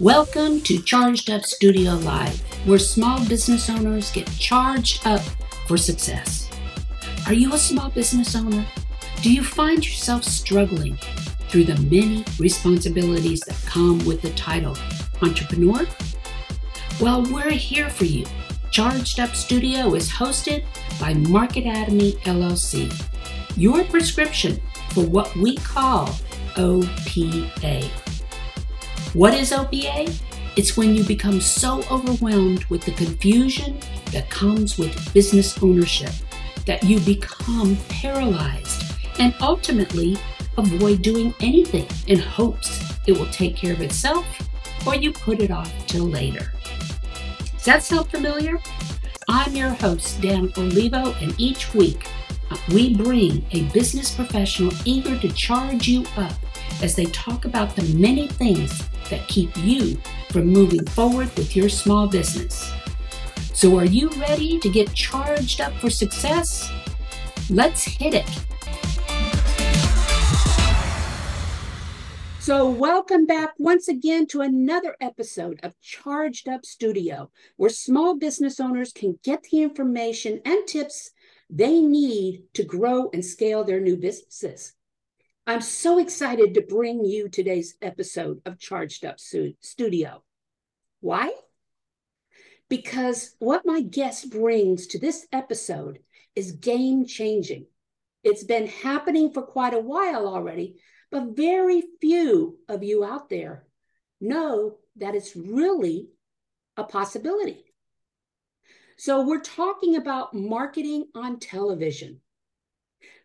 Welcome to Charged Up Studio Live, where small business owners get charged up for success. Are you a small business owner? Do you find yourself struggling through the many responsibilities that come with the title entrepreneur? Well, we're here for you. Charged Up Studio is hosted by Market Atomy LLC, your prescription for what we call OPA. What is OPA? It's when you become so overwhelmed with the confusion that comes with business ownership that you become paralyzed and ultimately avoid doing anything in hopes it will take care of itself or you put it off till later. Does that sound familiar? I'm your host, Dan Olivo, and each week uh, we bring a business professional eager to charge you up as they talk about the many things that keep you from moving forward with your small business. So, are you ready to get charged up for success? Let's hit it. So, welcome back once again to another episode of Charged Up Studio, where small business owners can get the information and tips they need to grow and scale their new businesses. I'm so excited to bring you today's episode of Charged Up Studio. Why? because what my guest brings to this episode is game changing. It's been happening for quite a while already, but very few of you out there know that it's really a possibility. So, we're talking about marketing on television.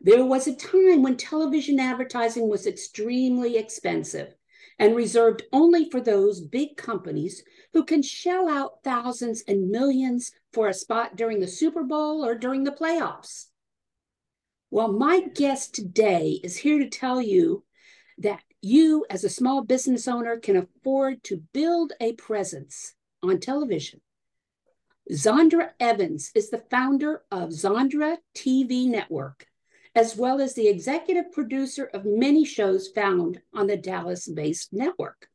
There was a time when television advertising was extremely expensive and reserved only for those big companies who can shell out thousands and millions for a spot during the Super Bowl or during the playoffs. Well, my guest today is here to tell you that you, as a small business owner, can afford to build a presence on television. Zondra Evans is the founder of Zondra TV Network as well as the executive producer of many shows found on the Dallas-based network.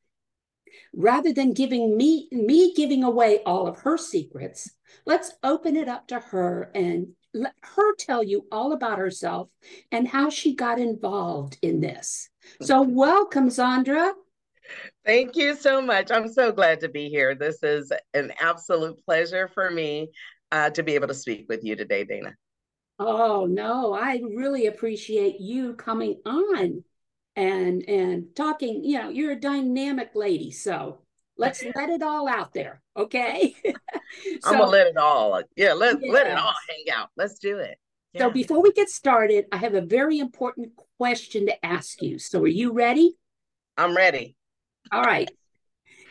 Rather than giving me me giving away all of her secrets, let's open it up to her and let her tell you all about herself and how she got involved in this. So welcome, Zondra. Thank you so much. I'm so glad to be here. This is an absolute pleasure for me uh, to be able to speak with you today, Dana. Oh no, I really appreciate you coming on and and talking, you know, you're a dynamic lady, so let's let it all out there, okay? so, I'm gonna let it all, uh, yeah, let yes. let it all hang out. Let's do it. Yeah. So before we get started, I have a very important question to ask you. So are you ready? I'm ready. All right.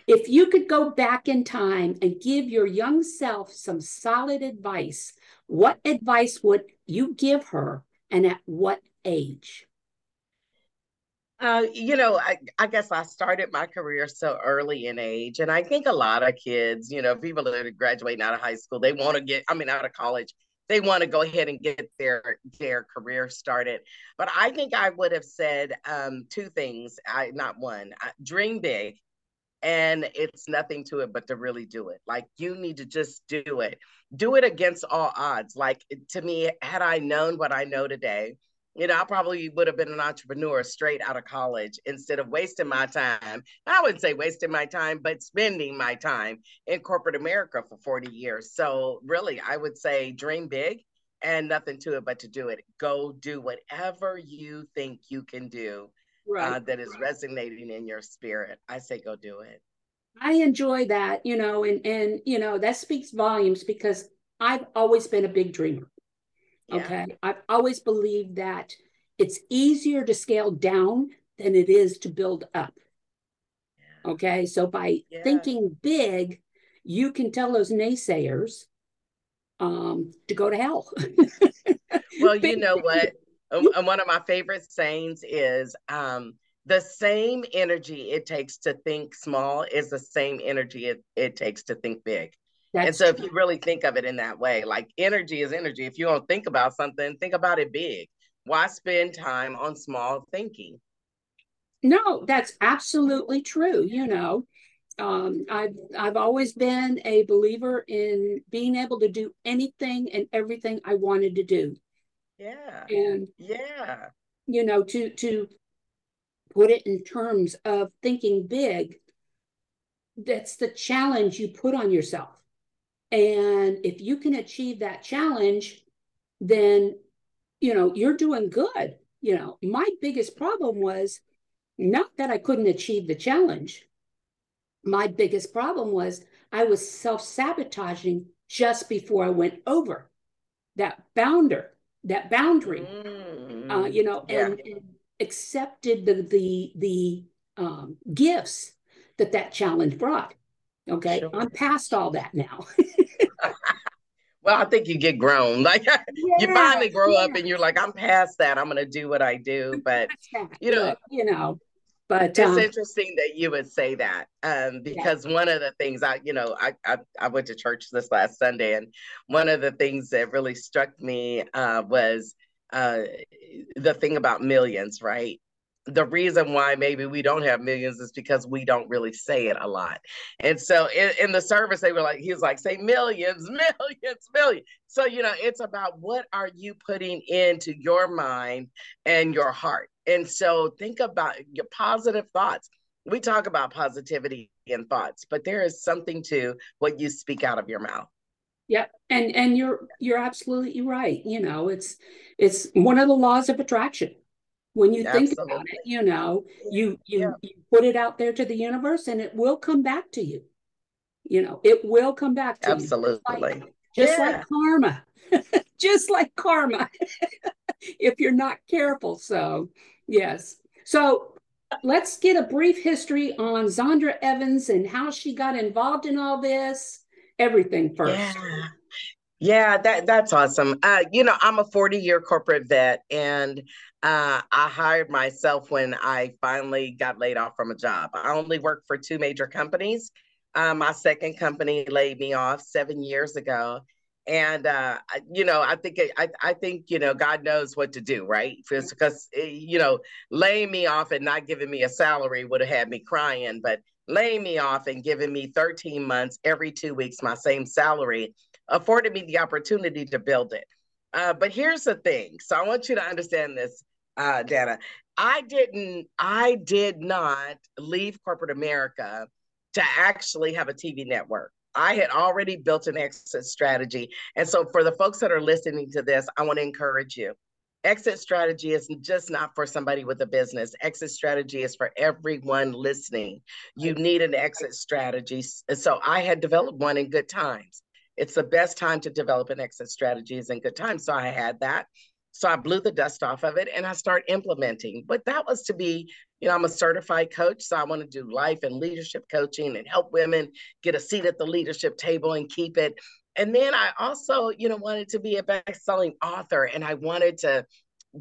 If you could go back in time and give your young self some solid advice, what advice would you give her and at what age? Uh, you know, I, I guess I started my career so early in age. And I think a lot of kids, you know, people that are graduating out of high school, they want to get, I mean, out of college, they want to go ahead and get their their career started. But I think I would have said um, two things. I not one. I, dream big, and it's nothing to it but to really do it. Like you need to just do it. Do it against all odds. Like to me, had I known what I know today, you know, I probably would have been an entrepreneur straight out of college instead of wasting my time. I wouldn't say wasting my time, but spending my time in corporate America for 40 years. So, really, I would say dream big and nothing to it but to do it. Go do whatever you think you can do right. uh, that is resonating in your spirit, I say go do it. I enjoy that, you know, and and you know that speaks volumes because I've always been a big dreamer. Yeah. Okay, I've always believed that it's easier to scale down than it is to build up. Yeah. Okay, so by yeah. thinking big, you can tell those naysayers um, to go to hell. well, you know what? And one of my favorite sayings is um, the same energy it takes to think small is the same energy it, it takes to think big. That's and so, if you really think of it in that way, like energy is energy. If you don't think about something, think about it big. Why spend time on small thinking? No, that's absolutely true. You know, um, I've I've always been a believer in being able to do anything and everything I wanted to do. Yeah. And yeah, you know, to to put it in terms of thinking big, that's the challenge you put on yourself. And if you can achieve that challenge, then you know you're doing good. You know, my biggest problem was not that I couldn't achieve the challenge my biggest problem was I was self sabotaging just before I went over that bounder, that boundary, mm, uh, you know, yeah. and, and, accepted the the the um, gifts that that challenge brought. Okay, sure. I'm past all that now. well, I think you get grown. Like yeah, you finally grow yeah. up, and you're like, I'm past that. I'm going to do what I do. But you know, you know, but it's um, interesting that you would say that um, because yeah. one of the things I, you know, I, I, I went to church this last Sunday, and one of the things that really struck me uh, was uh, the thing about millions, right? the reason why maybe we don't have millions is because we don't really say it a lot. And so in, in, the service, they were like, he was like, say millions, millions, millions. So, you know, it's about what are you putting into your mind and your heart. And so think about your positive thoughts. We talk about positivity and thoughts, but there is something to what you speak out of your mouth. Yep. And and you're you're absolutely right. You know, it's it's one of the laws of attraction when you Absolutely. think about it you know you you, yeah. you put it out there to the universe and it will come back to you you know it will come back to Absolutely. you just like, just yeah. like karma just like karma if you're not careful so yes so let's get a brief history on Zondra Evans and how she got involved in all this everything first yeah. Yeah, that that's awesome. Uh, you know, I'm a 40 year corporate vet, and uh, I hired myself when I finally got laid off from a job. I only worked for two major companies. Uh, my second company laid me off seven years ago, and uh, you know, I think I, I think you know, God knows what to do, right? Because eh, you know, laying me off and not giving me a salary would have had me crying, but laying me off and giving me 13 months every two weeks, my same salary afforded me the opportunity to build it. Uh, but here's the thing. So I want you to understand this, uh, Dana. I didn't, I did not leave corporate America to actually have a TV network. I had already built an exit strategy. And so for the folks that are listening to this, I want to encourage you. Exit strategy is just not for somebody with a business. Exit strategy is for everyone listening. You need an exit strategy. So I had developed one in good times it's the best time to develop an exit strategy is in good times. So I had that. So I blew the dust off of it and I start implementing. But that was to be, you know, I'm a certified coach. So I want to do life and leadership coaching and help women get a seat at the leadership table and keep it. And then I also, you know, wanted to be a best-selling author and I wanted to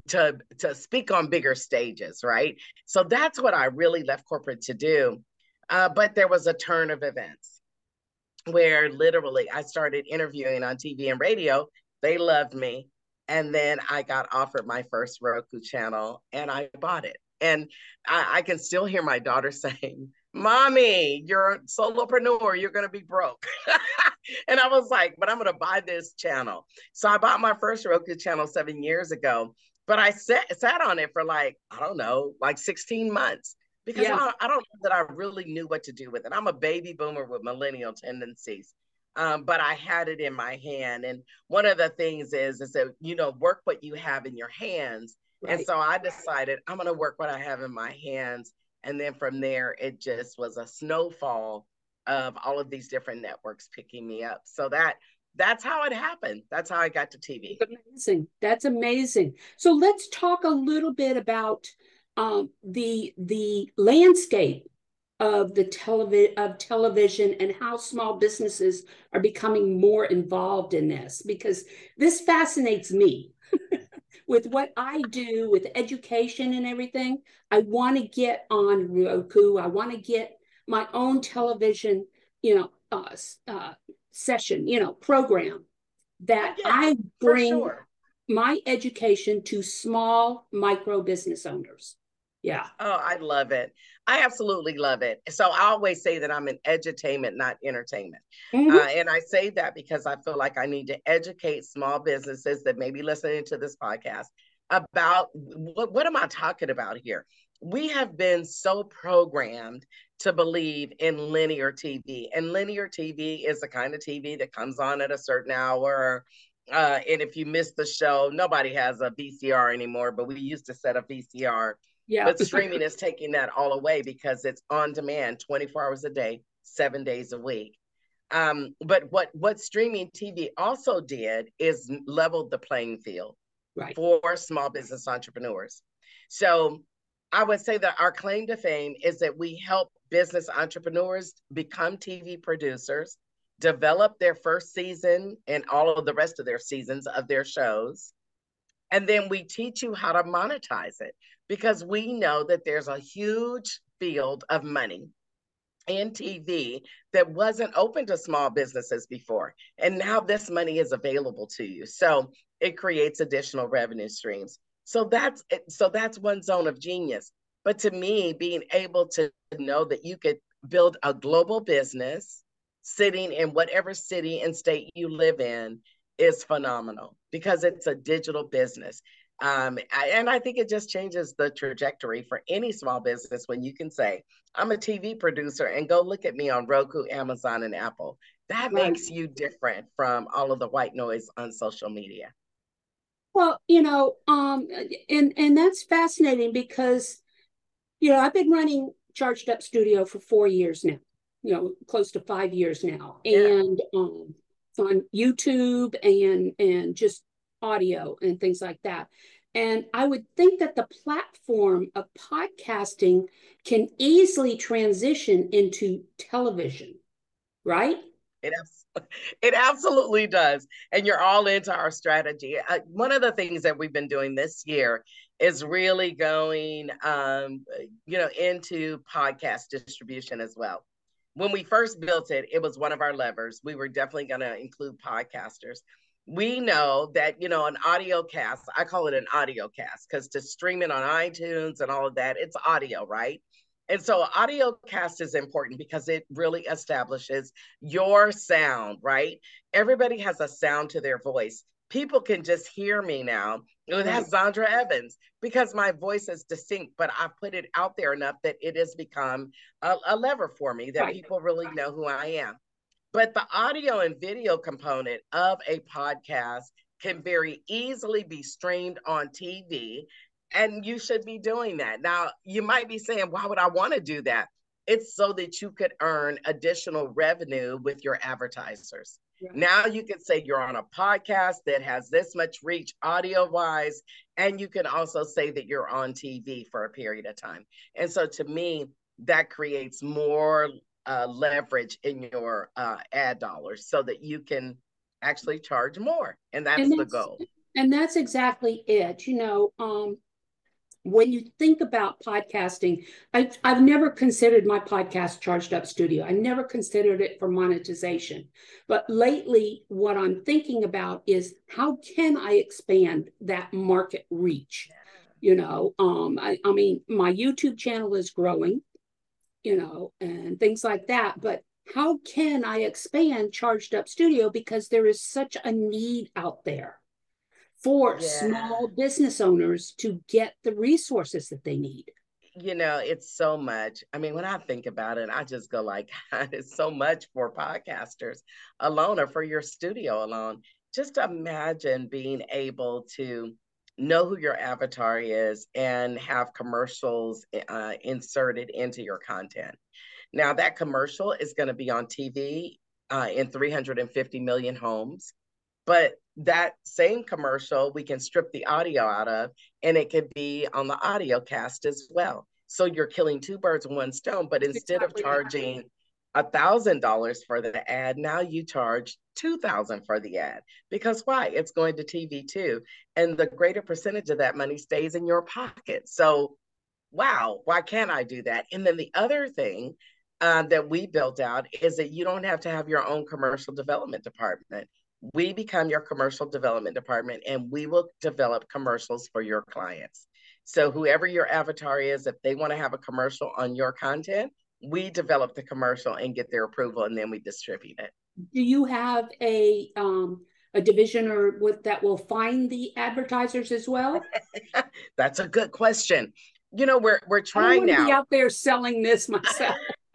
to to speak on bigger stages, right? So that's what I really left corporate to do. Uh, but there was a turn of events where literally I started interviewing on TV and radio. They loved me. And then I got offered my first Roku channel and I bought it. And I, I can still hear my daughter saying, Mommy, you're a solopreneur, you're gonna be broke. and I was like, but I'm gonna buy this channel. So I bought my first Roku channel seven years ago, but I sat, sat on it for like, I don't know, like 16 months because yeah. I, I, don't know that I really knew what to do with it. I'm a baby boomer with millennial tendencies. Um, but I had it in my hand. And one of the things is, is that, you know, work what you have in your hands. Right. And so I decided I'm going to work what I have in my hands. And then from there, it just was a snowfall of all of these different networks picking me up. So that that's how it happened. That's how I got to TV. That's amazing. That's amazing. So let's talk a little bit about um, the the landscape of the television of television and how small businesses are becoming more involved in this because this fascinates me with what I do with education and everything. I want to get on Roku. I want to get my own television, you know, uh, uh, session, you know, program that yeah, I bring sure. my education to small micro business owners. Yeah. Oh, I love it. I absolutely love it. So I always say that I'm an edutainment, not entertainment. Mm-hmm. Uh, and I say that because I feel like I need to educate small businesses that may be listening to this podcast about what, what am I talking about here? We have been so programmed to believe in linear TV. And linear TV is the kind of TV that comes on at a certain hour. Uh, and if you miss the show, nobody has a VCR anymore, but we used to set a VCR. Yeah. But streaming is taking that all away because it's on demand 24 hours a day, seven days a week. Um, but what what streaming TV also did is leveled the playing field right. for small business entrepreneurs. So I would say that our claim to fame is that we help business entrepreneurs become TV producers, develop their first season and all of the rest of their seasons of their shows. And then we teach you how to monetize it because we know that there's a huge field of money in TV that wasn't open to small businesses before. And now this money is available to you. So it creates additional revenue streams. So that's so that's one zone of genius. But to me, being able to know that you could build a global business sitting in whatever city and state you live in is phenomenal because it's a digital business. Um, and I think it just changes the trajectory for any small business when you can say, I'm a TV producer and go look at me on Roku, Amazon, and Apple. That makes you different from all of the white noise on social media. Well, you know, um, and and that's fascinating because, you know, I've been running Charged Up Studio for four years now. You know, close to five years now, yeah. and um, on YouTube and and just audio and things like that. And I would think that the platform of podcasting can easily transition into television, right? It it absolutely does. And you're all into our strategy. Uh, one of the things that we've been doing this year is really going, um, you know, into podcast distribution as well. When we first built it, it was one of our levers. We were definitely going to include podcasters. We know that, you know, an audio cast, I call it an audio cast because to stream it on iTunes and all of that, it's audio, right? And so audio cast is important because it really establishes your sound, right? Everybody has a sound to their voice. People can just hear me now. That's Zondra Evans because my voice is distinct, but I put it out there enough that it has become a, a lever for me that right. people really know who I am. But the audio and video component of a podcast can very easily be streamed on TV and you should be doing that. Now, you might be saying, why would I want to do that? It's so that you could earn additional revenue with your advertisers. Yeah. Now you can say you're on a podcast that has this much reach audio wise, and you can also say that you're on TV for a period of time. And so to me, that creates more uh, leverage in your uh, ad dollars so that you can actually charge more. And that's, and that's the goal. And that's exactly it. You know, um, when you think about podcasting, I, I've never considered my podcast Charged Up Studio. I never considered it for monetization. But lately, what I'm thinking about is how can I expand that market reach? You know, um, I, I mean, my YouTube channel is growing, you know, and things like that. But how can I expand Charged Up Studio because there is such a need out there? For yeah. small business owners to get the resources that they need. You know it's so much. I mean when i think about it i just go like God, it's so much for podcasters alone or for your studio alone. Just imagine being able to know who your avatar is and have commercials uh, inserted into your content. Now that commercial is going to be on tv uh, in 350 million homes but that same commercial we can strip the audio out of and it could be on the audio cast as well So you're killing two birds with one stone. But instead of charging a thousand dollars for the ad, now you charge two thousand for the ad. Because why? It's going to TV too. And the greater percentage of that money stays in your pocket. So wow, why can't I do that? And then the other thing uh, that we built out is that you don't have to have your own commercial development department. We become your commercial development department and we will develop commercials for your clients. So, whoever your avatar is, if they want to have a commercial on your content, we develop the commercial and get their approval and then we distribute it. Do you have a um, a division or what that will find the advertisers as well? That's a good question you know, we're we're trying now. Be out there selling this myself.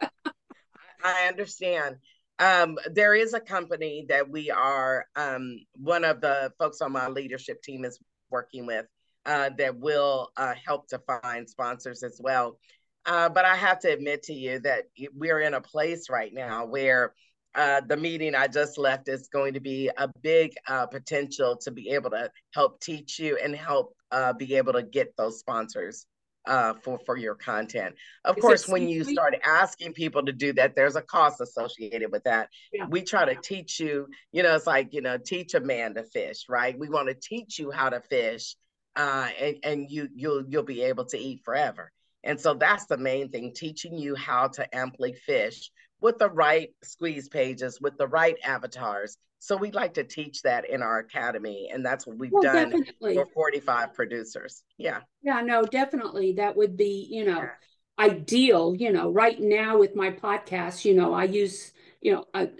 I understand. Um, there is a company that we are um, one of the folks on my leadership team is working with uh, that will uh, help to find sponsors as well. Uh, but I have to admit to you that we're in a place right now where uh, the meeting I just left is going to be a big uh, potential to be able to help teach you and help uh, be able to get those sponsors uh, for for your content. Of Is course, when you start asking people to do that, there's a cost associated with that. Yeah. We try to teach you, you know, it's like you know, teach a man to fish, right? We want to teach you how to fish, uh, and and you you'll you'll be able to eat forever. And so that's the main thing, teaching you how to amply fish with the right squeeze pages, with the right avatars, so we'd like to teach that in our academy, and that's what we've well, done definitely. for 45 producers. Yeah. Yeah, no, definitely. That would be, you know, yeah. ideal. You know, right now with my podcast, you know, I use, you know, I,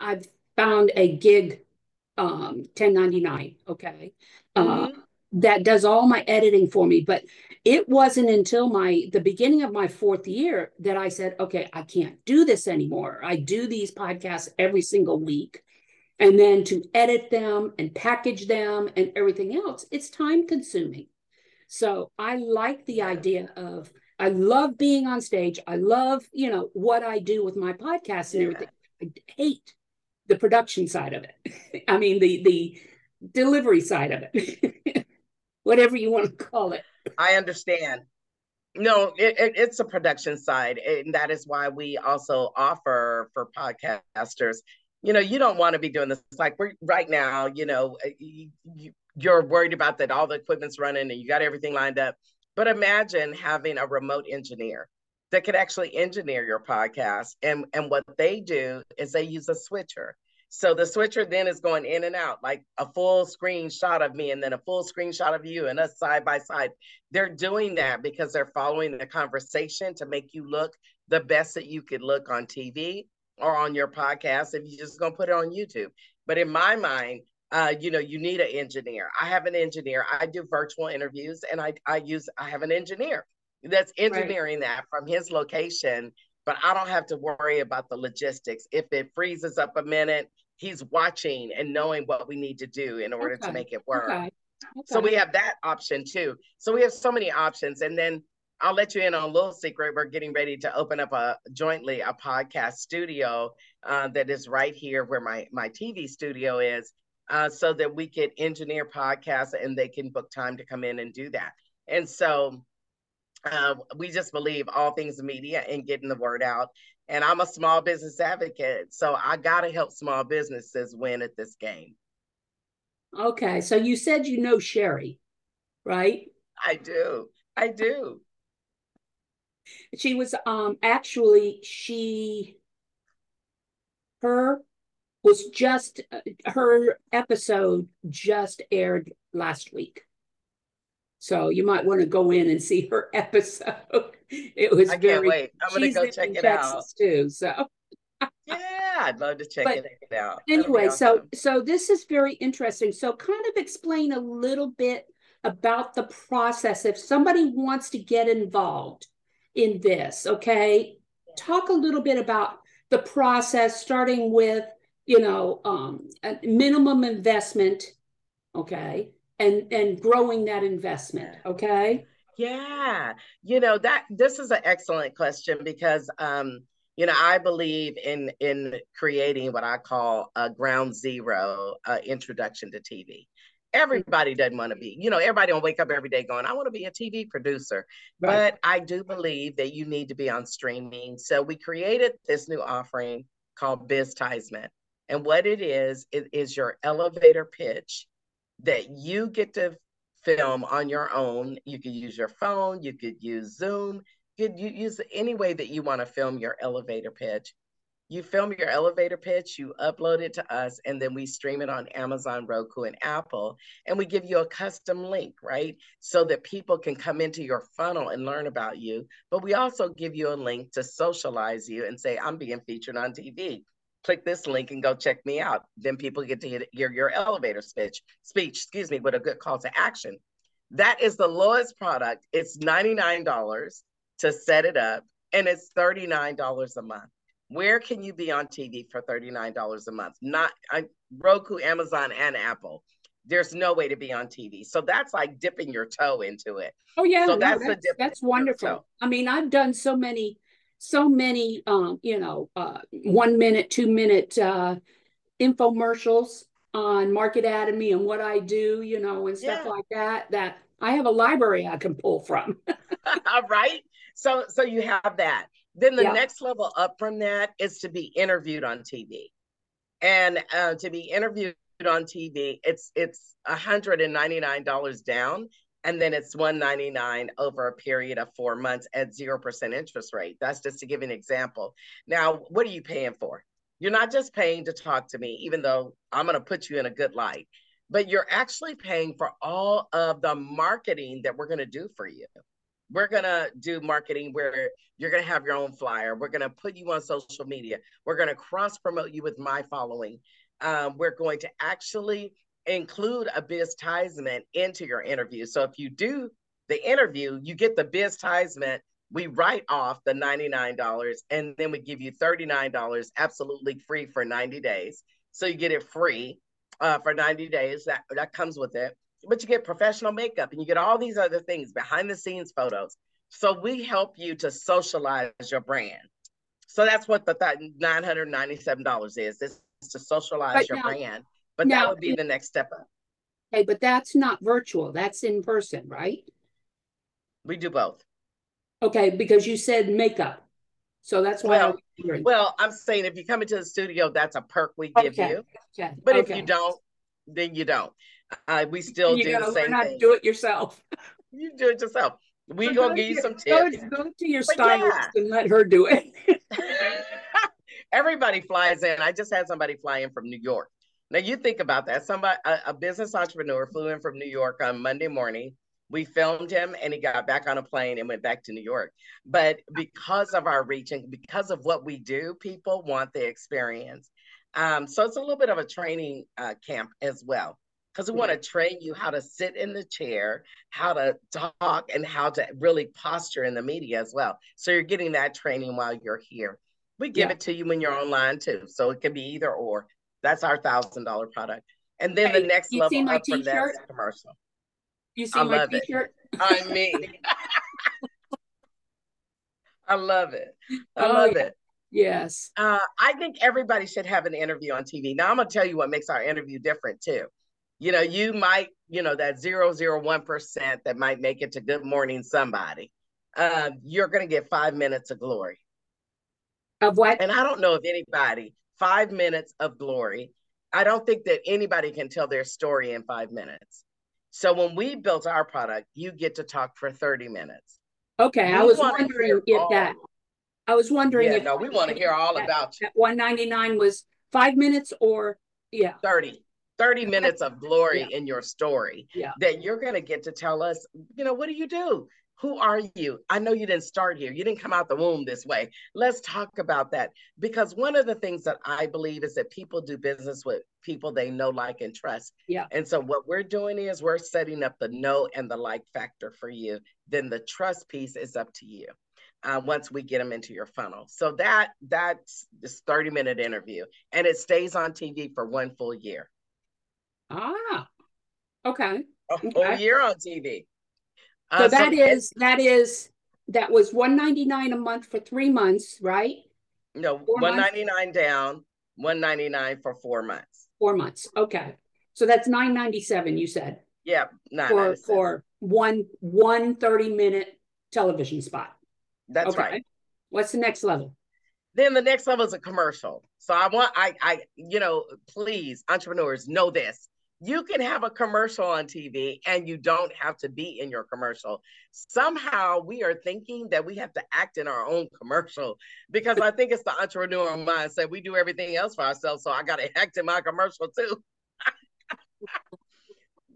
I've found a gig um 1099, okay. Uh, mm-hmm. Uh, that does all my editing for me. But it wasn't until my the beginning of my fourth year that i said okay i can't do this anymore. I do these podcasts every single week. And then to edit them and package them and everything else it's time consuming. So i like the idea of i love being on stage. I love you know what i do with my podcast and everything. I hate the production side of it. I mean the the delivery side of it whatever you want to call it i understand no it, it, it's a production side and that is why we also offer for podcasters you know, you don't want to be doing this. like we're right now, you know, uh, you, you're worried about that all the equipment's running and you got everything lined up. But imagine having a remote engineer that could actually engineer your podcast. And, and what they do is they use a switcher. So the switcher then is going in and out, like a full screen shot of me and then a full screenshot of you and us side by side. They're doing that because they're following the conversation to make you look the best that you could look on TV or on your podcast if you're just going to put it on YouTube. But in my mind, uh, you know, you need an engineer. I have an engineer. I do virtual interviews and I, I use, I have an engineer that's engineering right. that from his location, but I don't have to worry about the logistics. If it freezes up a minute, he's watching and knowing what we need to do in order okay. to make it work. Okay. Okay. So we have that option too. So we have so many options. And then I'll let you in on a little secret. We're getting ready to open up a jointly a podcast studio uh, that is right here where my my TV studio is, uh, so that we could engineer podcasts and they can book time to come in and do that. And so uh, we just believe all things media and getting the word out. And I'm a small business advocate, so I got to help small businesses win at this game. Okay, so you said you know Sherry, right? I do. I do. She was um actually she her was just uh, her episode just aired last week. So you might want to go in and see her episode. It was I very, can't wait. I'm gonna go check it Texas out too. So yeah, I'd love to check but it out. Anyway, awesome. so so this is very interesting. So kind of explain a little bit about the process if somebody wants to get involved in this, okay? Talk a little bit about the process, starting with, you know, um, a minimum investment, okay, and and growing that investment, okay? Yeah, you know that this is an excellent question because um, you know I believe in in creating what I call a ground zero uh, introduction to TV. Everybody doesn't want to be, you know, everybody don't wake up every day going, I want to be a TV producer. Right. But I do believe that you need to be on streaming. So we created this new offering called Biztisement. And what it is, it is your elevator pitch that you get to film on your own. You could use your phone, you could use Zoom, you could use any way that you want to film your elevator pitch. You film your elevator pitch, you upload it to us, and then we stream it on Amazon, Roku, and Apple. And we give you a custom link, right? So that people can come into your funnel and learn about you. But we also give you a link to socialize you and say, I'm being featured on TV click this link and go check me out. Then people get to hear your elevator speech, speech, excuse me, with a good call to action. That is the lowest product. It's $99 to set it up and it's $39 a month. Where can you be on TV for $39 a month? Not I, Roku, Amazon, and Apple. There's no way to be on TV. So that's like dipping your toe into it. Oh yeah, so no, that's that's, that's wonderful. I mean, I've done so many so many um, you know uh, one minute two minute uh, infomercials on Market Atomy and what i do you know and stuff yeah. like that that i have a library i can pull from. All right. So so you have that. Then the yeah. next level up from that is to be interviewed on tv and uh, to be interviewed on tv it's it's $199 down and then it's 199 over a period of four months at 0% interest rate. That's just to give an example. Now what are you paying for? You're not just paying to talk to me even though i'm going to put you in a good light but you're actually paying for all of the marketing that we're going to do for you. We're going to do marketing where you're going to have your own flyer. We're going to put you on social media. We're going to cross promote you with my following. Um, we're going to actually include a Biztisement into your interview. So if you do the interview, you get the Biztisement. We write off the $99 and then we give you $39 absolutely free for 90 days. So you get it free uh, for 90 days. That, that comes with it. But you get professional makeup and you get all these other things, behind the scenes photos. So we help you to socialize your brand. So that's what the th- $997 is. This is to socialize but your now, brand. But now, that would be the next step up. Okay, but that's not virtual. That's in person, right? We do both. Okay, because you said makeup. So that's why well, I'm well, I'm saying if you come into the studio, that's a perk we give okay. you. Okay. But okay. if you don't, then you don't. Uh, we still you do the same thing. Do it yourself. you do it yourself. We so gonna give you some tips. Go, go to your but stylist yeah. and let her do it. Everybody flies in. I just had somebody fly in from New York. Now you think about that. Somebody, a, a, business entrepreneur, flew in from New York on Monday morning. We filmed him, and he got back on a plane and went back to New York. But because of our reach and because of what we do, people want the experience. Um, so it's a little bit of a training uh, camp as well, because we want to train you how to sit in the chair, how to talk, and how to really posture in the media as well. So you're getting that training while you're here. We give yeah. it to you when you're online too, so it can be either or. That's our thousand dollar product. And then hey, the next level up from that is commercial. You see I my t-shirt? It. I mean, I love it. I oh, love yeah. it. Yes. Uh, I think everybody should have an interview on TV. Now I'm gonna tell you what makes our interview different too. You know, you might, you know, that zero zero one percent that might make it to Good Morning Somebody. Uh, you're gonna get five minutes of glory. Of what? And I don't know if anybody five minutes of glory. I don't think that anybody can tell their story in five minutes. So when we built our product, you get to talk for 30 minutes. Okay. We I was wondering if all, that, I was wondering yeah, if no, we want to hear all that, about you. 199 was five minutes or yeah. 30. 30 minutes of glory yeah. in your story yeah. that you're going to get to tell us, you know, what do you do? Who are you? I know you didn't start here. You didn't come out the womb this way. Let's talk about that. Because one of the things that I believe is that people do business with people they know, like, and trust. Yeah. And so what we're doing is we're setting up the know and the like factor for you. Then the trust piece is up to you. Uh, once we get them into your funnel. So that that's this 30 minute interview and it stays on TV for one full year. Ah, okay. A full okay. year on TV. So uh, that so is that is that was 199 a month for three months, right? No, 199 down, 199 for four months. Four months. Okay. So that's nine ninety seven. You said. Yeah, for for one one 30 minute television spot. That's okay. right. What's the next level? Then the next level is a commercial. So I want I I you know please entrepreneurs know this you can have a commercial on TV and you don't have to be in your commercial. Somehow we are thinking that we have to act in our own commercial because I think it's the entrepreneur mindset. We do everything else for ourselves, so I got to act in my commercial too.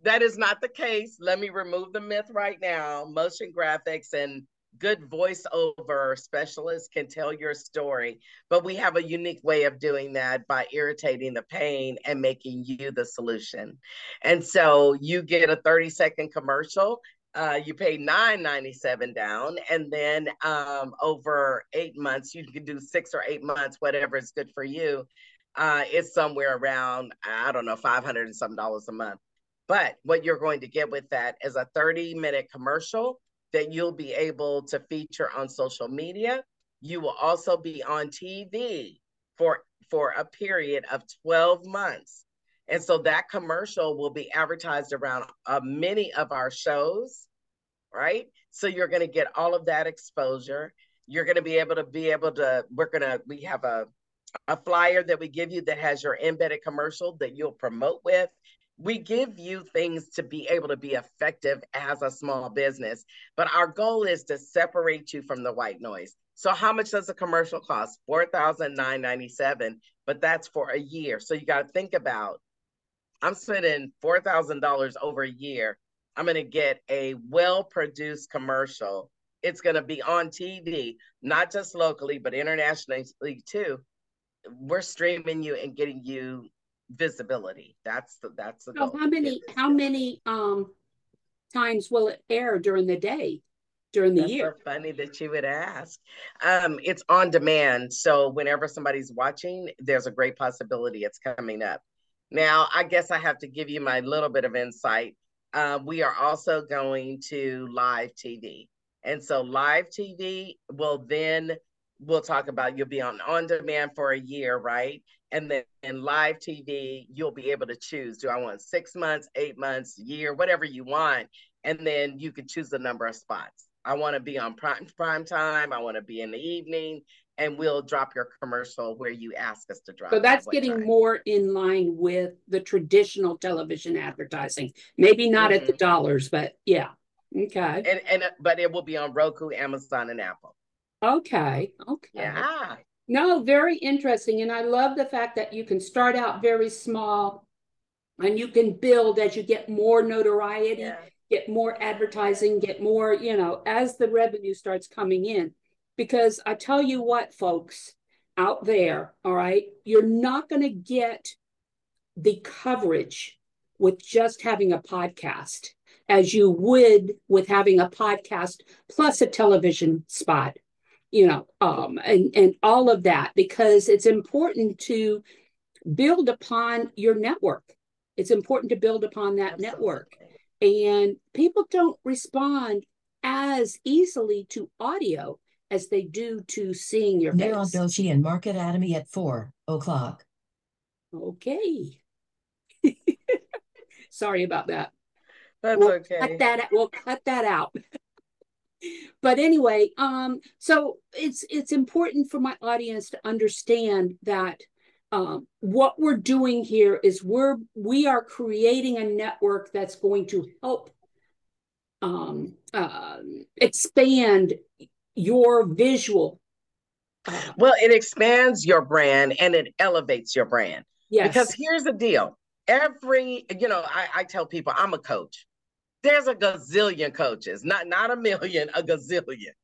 that is not the case. Let me remove the myth right now. Motion graphics and good voiceover specialists can tell your story, but we have a unique way of doing that by irritating the pain and making you the solution. And so you get a 30 second commercial. Uh, you pay nine ninety seven down, and then um, over eight months, you can do six or eight months, whatever is good for you. Uh, it's somewhere around I don't know five hundred and some dollars a month. But what you're going to get with that is a 30 minute commercial that you'll be able to feature on social media. You will also be on TV for for a period of 12 months. And so that commercial will be advertised around uh, many of our shows, right? So you're going to get all of that exposure. You're going to be able to be able to, we're going to, we have a, a flyer that we give you that has your embedded commercial that you'll promote with we give you things to be able to be effective as a small business, but our goal is to separate you from the white noise. So how much does a commercial cost? Four thousand nine ninety seven, but that's for a year. So you got to think about. I'm spending four thousand dollars over a year. I'm going to get a well-produced commercial. It's going to be on TV, not just locally, but internationally too. We're streaming you and getting you visibility. That's the that's the so how many how many um times will it air during the day? During the That's year. So funny that you would ask. Um, it's on demand. So whenever somebody's watching, there's a great possibility it's coming up. Now, I guess I have to give you my little bit of insight. Uh, we are also going to live TV. And so live TV will then we'll talk about you'll be on on demand for a year, right? And then in live TV, you'll be able to choose do I want six months, eight months, year, whatever you want. And then you can choose the number of spots. I want to be on prime prime time. I want to be in the evening, and we'll drop your commercial where you ask us to drop. So that's getting time. more in line with the traditional television advertising. Maybe not mm-hmm. at the mm-hmm. dollars, but yeah. Okay. And and but it will be on Roku, Amazon, and Apple. Okay. Okay. Yeah. No, very interesting. And I love the fact that you can start out very small and you can build as you get more notoriety, yeah. get more advertising, get more, you know, as the revenue starts coming in. Because I tell you what, folks out there, all right, you're not going to get the coverage with just having a podcast as you would with having a podcast plus a television spot you know, um, and, and all of that, because it's important to build upon your network. It's important to build upon that Absolutely. network. And people don't respond as easily to audio as they do to seeing your Neil Doshi and Market Atomy at four o'clock. Okay. Sorry about that. That's we'll okay. Cut that, we'll cut that out but anyway um so it's it's important for my audience to understand that um, what we're doing here is we're we are creating a network that's going to help um, uh, expand your visual. Uh, well it expands your brand and it elevates your brand. Yes. because here's the deal. Every you know I, I tell people i'm a coach there's a gazillion coaches, not not a million, a gazillion.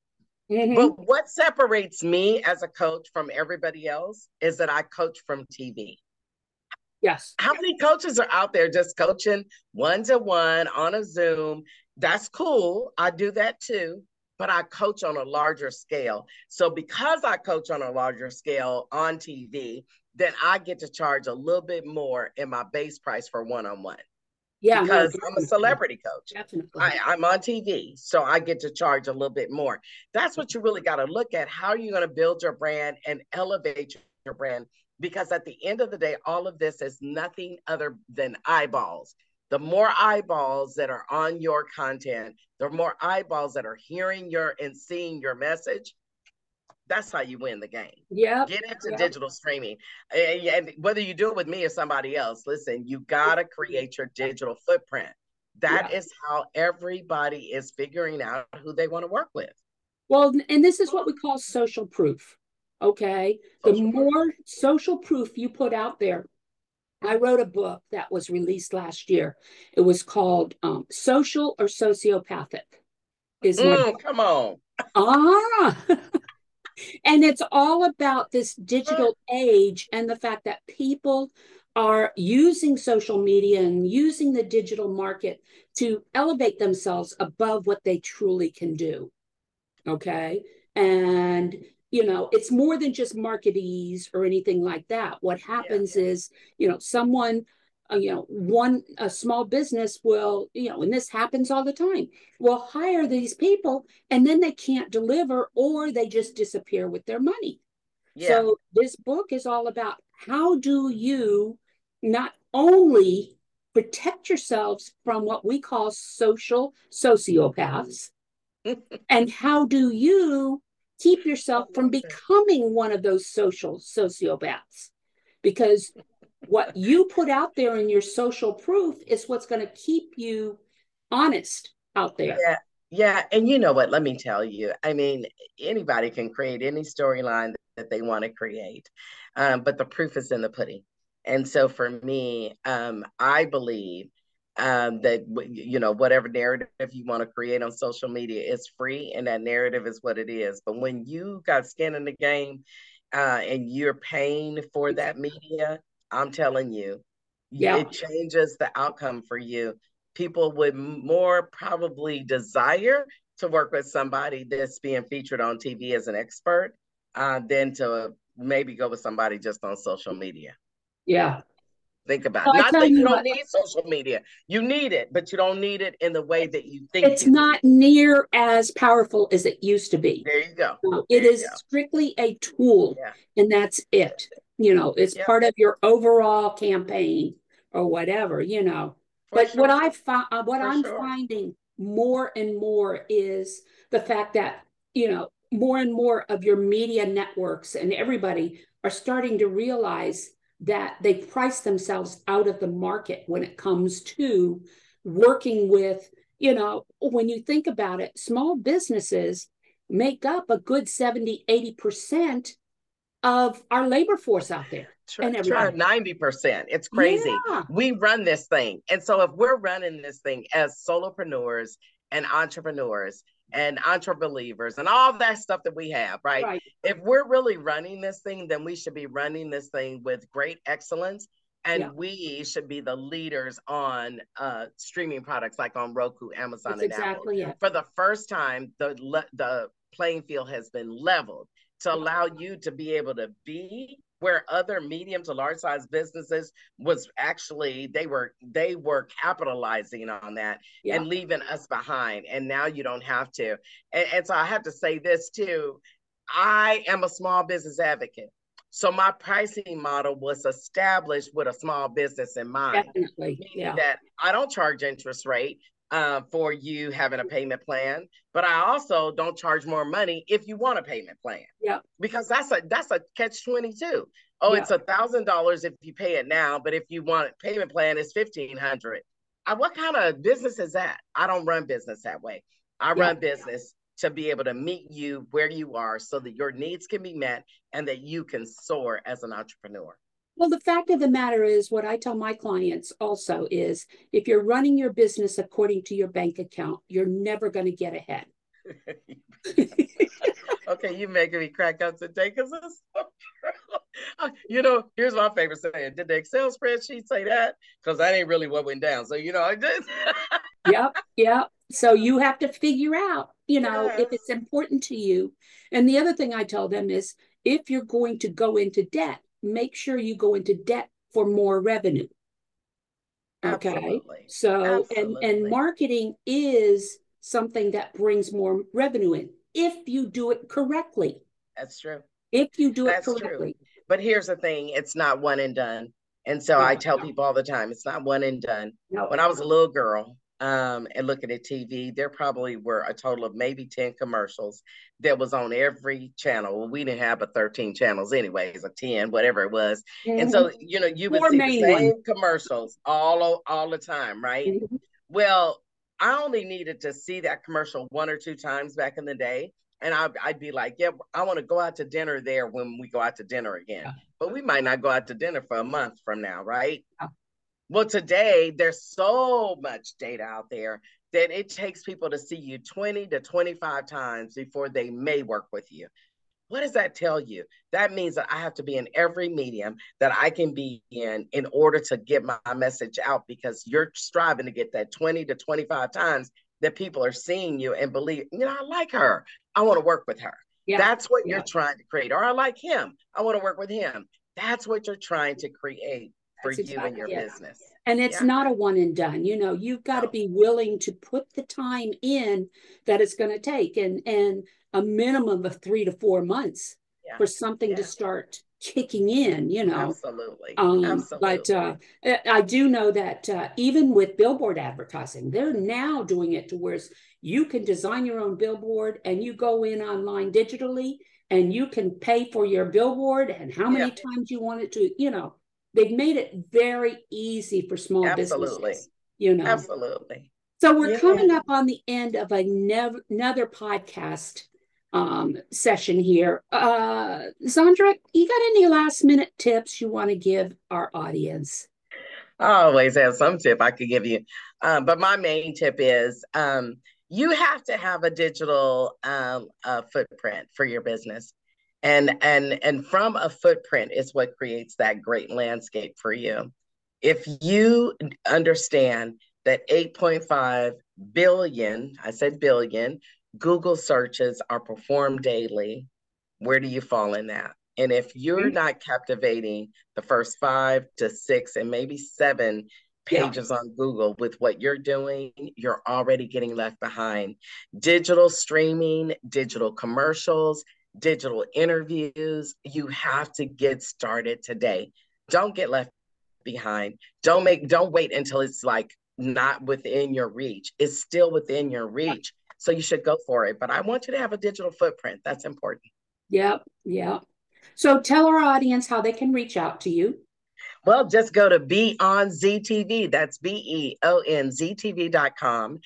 Mm-hmm. But what separates me as a coach from everybody else is that I coach from TV. Yes. How many coaches are out there just coaching one to one on a Zoom? That's cool. I do that too, but I coach on a larger scale. So because I coach on a larger scale on TV, then I get to charge a little bit more in my base price for one on one. Yeah, because no, I'm a celebrity coach. Definitely. I, am on TV, so I get to charge a little bit more. That's what you really got to look at. How are you going to build your brand and elevate your brand? because at the end of the day, all of this is nothing other than eyeballs. The more eyeballs that are on your content, the more eyeballs that are hearing your and seeing your message, that's how you win the game. Yeah. Get into Yep. digital streaming. And whether you do it with me or somebody else, listen, you got to create your digital footprint. That is how everybody is figuring out who they want to work with. Well, and this is what we call social proof. Okay. The Social proof. more social proof you put out there. I wrote a book that was released last year. It was called um, Social or Sociopathic. Is Mm, come on. Ah, and it's all about this digital age and the fact that people are using social media and using the digital market to elevate themselves above what they truly can do. Okay. And, you know, it's more than just marketees or anything like that. What happens is, you know, someone, Uh, you know, one, a small business will, you know, and this happens all the time, will hire these people and then they can't deliver or they just disappear with their money. Yeah. So this book is all about how do you not only protect yourselves from what we call social sociopaths, and how do you keep yourself from becoming one of those social sociopaths? Because what you put out there in your social proof is what's going to keep you honest out there. Yeah. Yeah. And you know what? Let me tell you. I mean, anybody can create any storyline that they want to create, um, but the proof is in the pudding. And so for me, um, I believe um, that, you know, whatever narrative you want to create on social media is free and that narrative is what it is. But when you got skin in the game uh, and you're paying for that media, I'm telling you, Yeah. it changes the outcome for you. People would more probably desire to work with somebody that's being featured on TV as an expert uh, than to maybe go with somebody just on social media. Yeah. Think about Well, it. Not that you you don't what- need social media. You need it, but you don't need it in the way that you think. It's you need not near as powerful as it used to be. There you go. No, There it is go. strictly a tool, Yeah. and that's it. You know, it's Yep. part of your overall campaign or whatever, you know. For But what. I find, uh, what For I'm sure. finding more and more is the fact that, you know, more and more of your media networks and everybody are starting to realize that they price themselves out of the market when it comes to working with, you know, when you think about it, small businesses make up a good 70, 80% of our labor force out there. Try, and try 90%. It's crazy. Yeah. We run this thing. And so if we're running this thing as solopreneurs and entrepreneurs and entrebelievers and all that stuff that we have, right? Right. If we're really running this thing, then we should be running this thing with great excellence. And Yeah. we should be the leaders on uh, streaming products like on Roku, Amazon, That's and Apple. exactly it. For the first time, the the playing field has been leveled to allow you to be able to be where other medium to large size businesses was actually they were they were capitalizing on that Yeah. and leaving us behind and now you don't have to and, and so i have to say this too i am a small business advocate so my pricing model was established with a small business in mind Definitely. Yeah. that I don't charge interest rate uh, for you having a payment plan, but I also don't charge more money if you want a payment plan. Yeah. Because that's a that's a catch twenty two. Oh, Yeah. it's a thousand dollars if you pay it now, but if you want a payment plan, it's fifteen hundred. Uh, what kind of business is that? I don't run business that way. I Yeah. run business to be able to meet you where you are so that your needs can be met and that you can soar as an entrepreneur. Well, the fact of the matter is, what I tell my clients also is if you're running your business according to your bank account, you're never going to get ahead. okay, you making me crack up today because it's so true. Uh, You know, here's my favorite saying. Did the Excel spreadsheet say that? Because that ain't really what went down. So, you know, I did. yep. Yep. So you have to figure out, you know, if it's important to you. And the other thing I tell them is if you're going to go into debt, make sure you go into debt for more revenue. Okay. Absolutely. So, and and marketing is something that brings more revenue in if you do it correctly. That's true. If you do it That's true. correctly. But here's the thing it's not one and done. And so I tell people all the time, it's not one and done. No. When I was a little girl um, and looking at TV, there probably were a total of maybe 10 commercials that was on every channel. Well, we didn't have a 13 channels anyways, a 10, whatever it was. And so, you know, you would see the same commercials all, all the time, right? Mhm. Well, I only needed to see that commercial one or two times back in the day. And I'd, I'd be like, yeah, I want to go out to dinner there when we go out to dinner again. Yeah. But we might not go out to dinner for a month from now, right? Yeah. Well, today there's so much data out there that it takes people to see you 20 to 25 times before they may work with you. What does that tell you? That means that I have to be in every medium that I can be in in order to get my message out because you're striving to get that 20 to 25 times that people are seeing you and believe, you know, I like her. I want to work with her. Yeah. That's what Yeah. you're trying to create. Or I like him. I want to work with him. That's what you're trying to create for That's you and your it. business. And it's Yeah. not a one and done. You know, you've got to No. be willing to put the time in that it's going to take and and a minimum of 3 to 4 months Yeah. for something to start kicking in, you know. Absolutely. Um, Absolutely. but uh, I I do know that uh, even with billboard advertising, they're now doing it to where you can design your own billboard and you go in online digitally and you can pay for your billboard and how many Yeah. times you want it to, you know, they've made it very easy for small Absolutely. businesses, you know. Absolutely. So we're Yeah. coming up on the end of a nev- another podcast um, session here. Uh, Zondra, you got any last minute tips you want to give our audience? I always have some tip I could give you. Um, but my main tip is um, you have to have a digital um, uh, footprint for your business. And, and, and from a footprint is what creates that great landscape for you. If you understand that 8.5 billion, I said billion, Google searches are performed daily, where do you fall in that? And if you're Mhm. not captivating the first five to six and maybe seven Yeah. pages on Google with what you're doing, you're already getting left behind. Digital streaming, digital commercials, digital interviews, you have to get started today. Don't get left behind. Don't make don't wait until it's like not within your reach. It's still within your reach. So you should go for it. But I want you to have a digital footprint. That's important. Yep, yep. So tell our audience how they can reach out to you. Well, just go to Be On ZTV. That's B E O N Z TV.com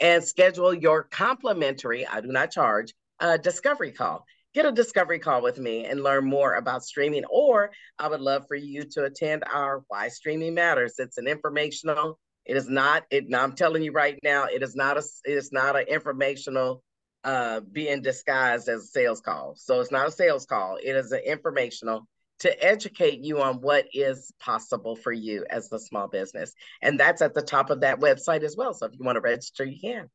and schedule your complimentary, I do not charge, uh, discovery call. Get a discovery call with me and learn more about streaming. Or I would love for you to attend our Why Streaming Matters. It's an informational. It is not. It. I'm telling you right now, it is not a. It is not an informational uh, being disguised as a sales call. So it's not a sales call. It is an informational to educate you on what is possible for you as a small business. And that's at the top of that website as well. So if you want to register, you can.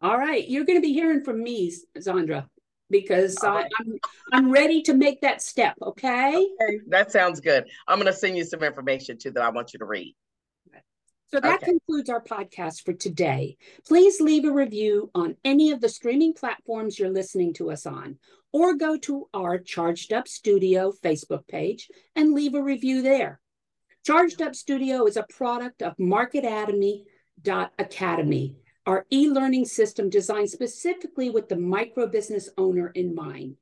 All right, you're going to be hearing from me, Zondra, because All I, right. I'm I'm ready to make that step. Okay. Okay, that sounds good. I'm going to send you some information too that I want you to read. So that Okay. concludes our podcast for today. Please leave a review on any of the streaming platforms you're listening to us on, or go to our Charged Up Studio Facebook page and leave a review there. Charged Up Studio is a product of marketatomy.academy, our e learning system designed specifically with the micro business owner in mind.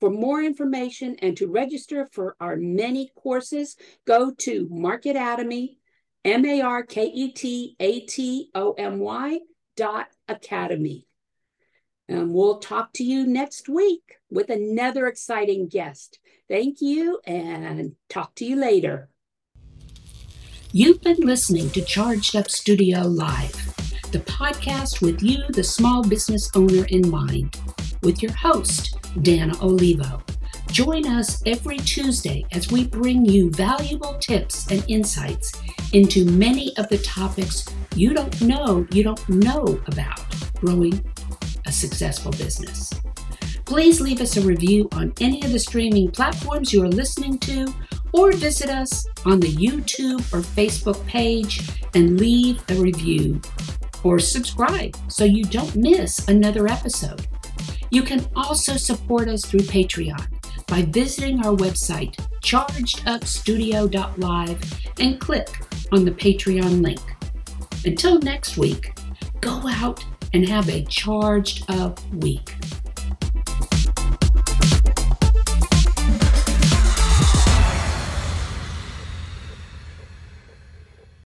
For more information and to register for our many courses, go to Market Atomy, M A R K E T A T O M Y dot academy. And we'll talk to you next week with another exciting guest. Thank you and talk to you later. You've been listening to Charged Up Studio Live, the podcast with you, the small business owner, in mind, with your host, Dana Olivo. Join us every Tuesday as we bring you valuable tips and insights into many of the topics you don't know you don't know about growing a successful business. Please leave us a review on any of the streaming platforms you are listening to, or visit us on the YouTube or Facebook page and leave a review or subscribe so you don't miss another episode. You can also support us through Patreon. by visiting our website, chargedupstudio.live, and click on the Patreon link. Until next week, go out and have a charged up week.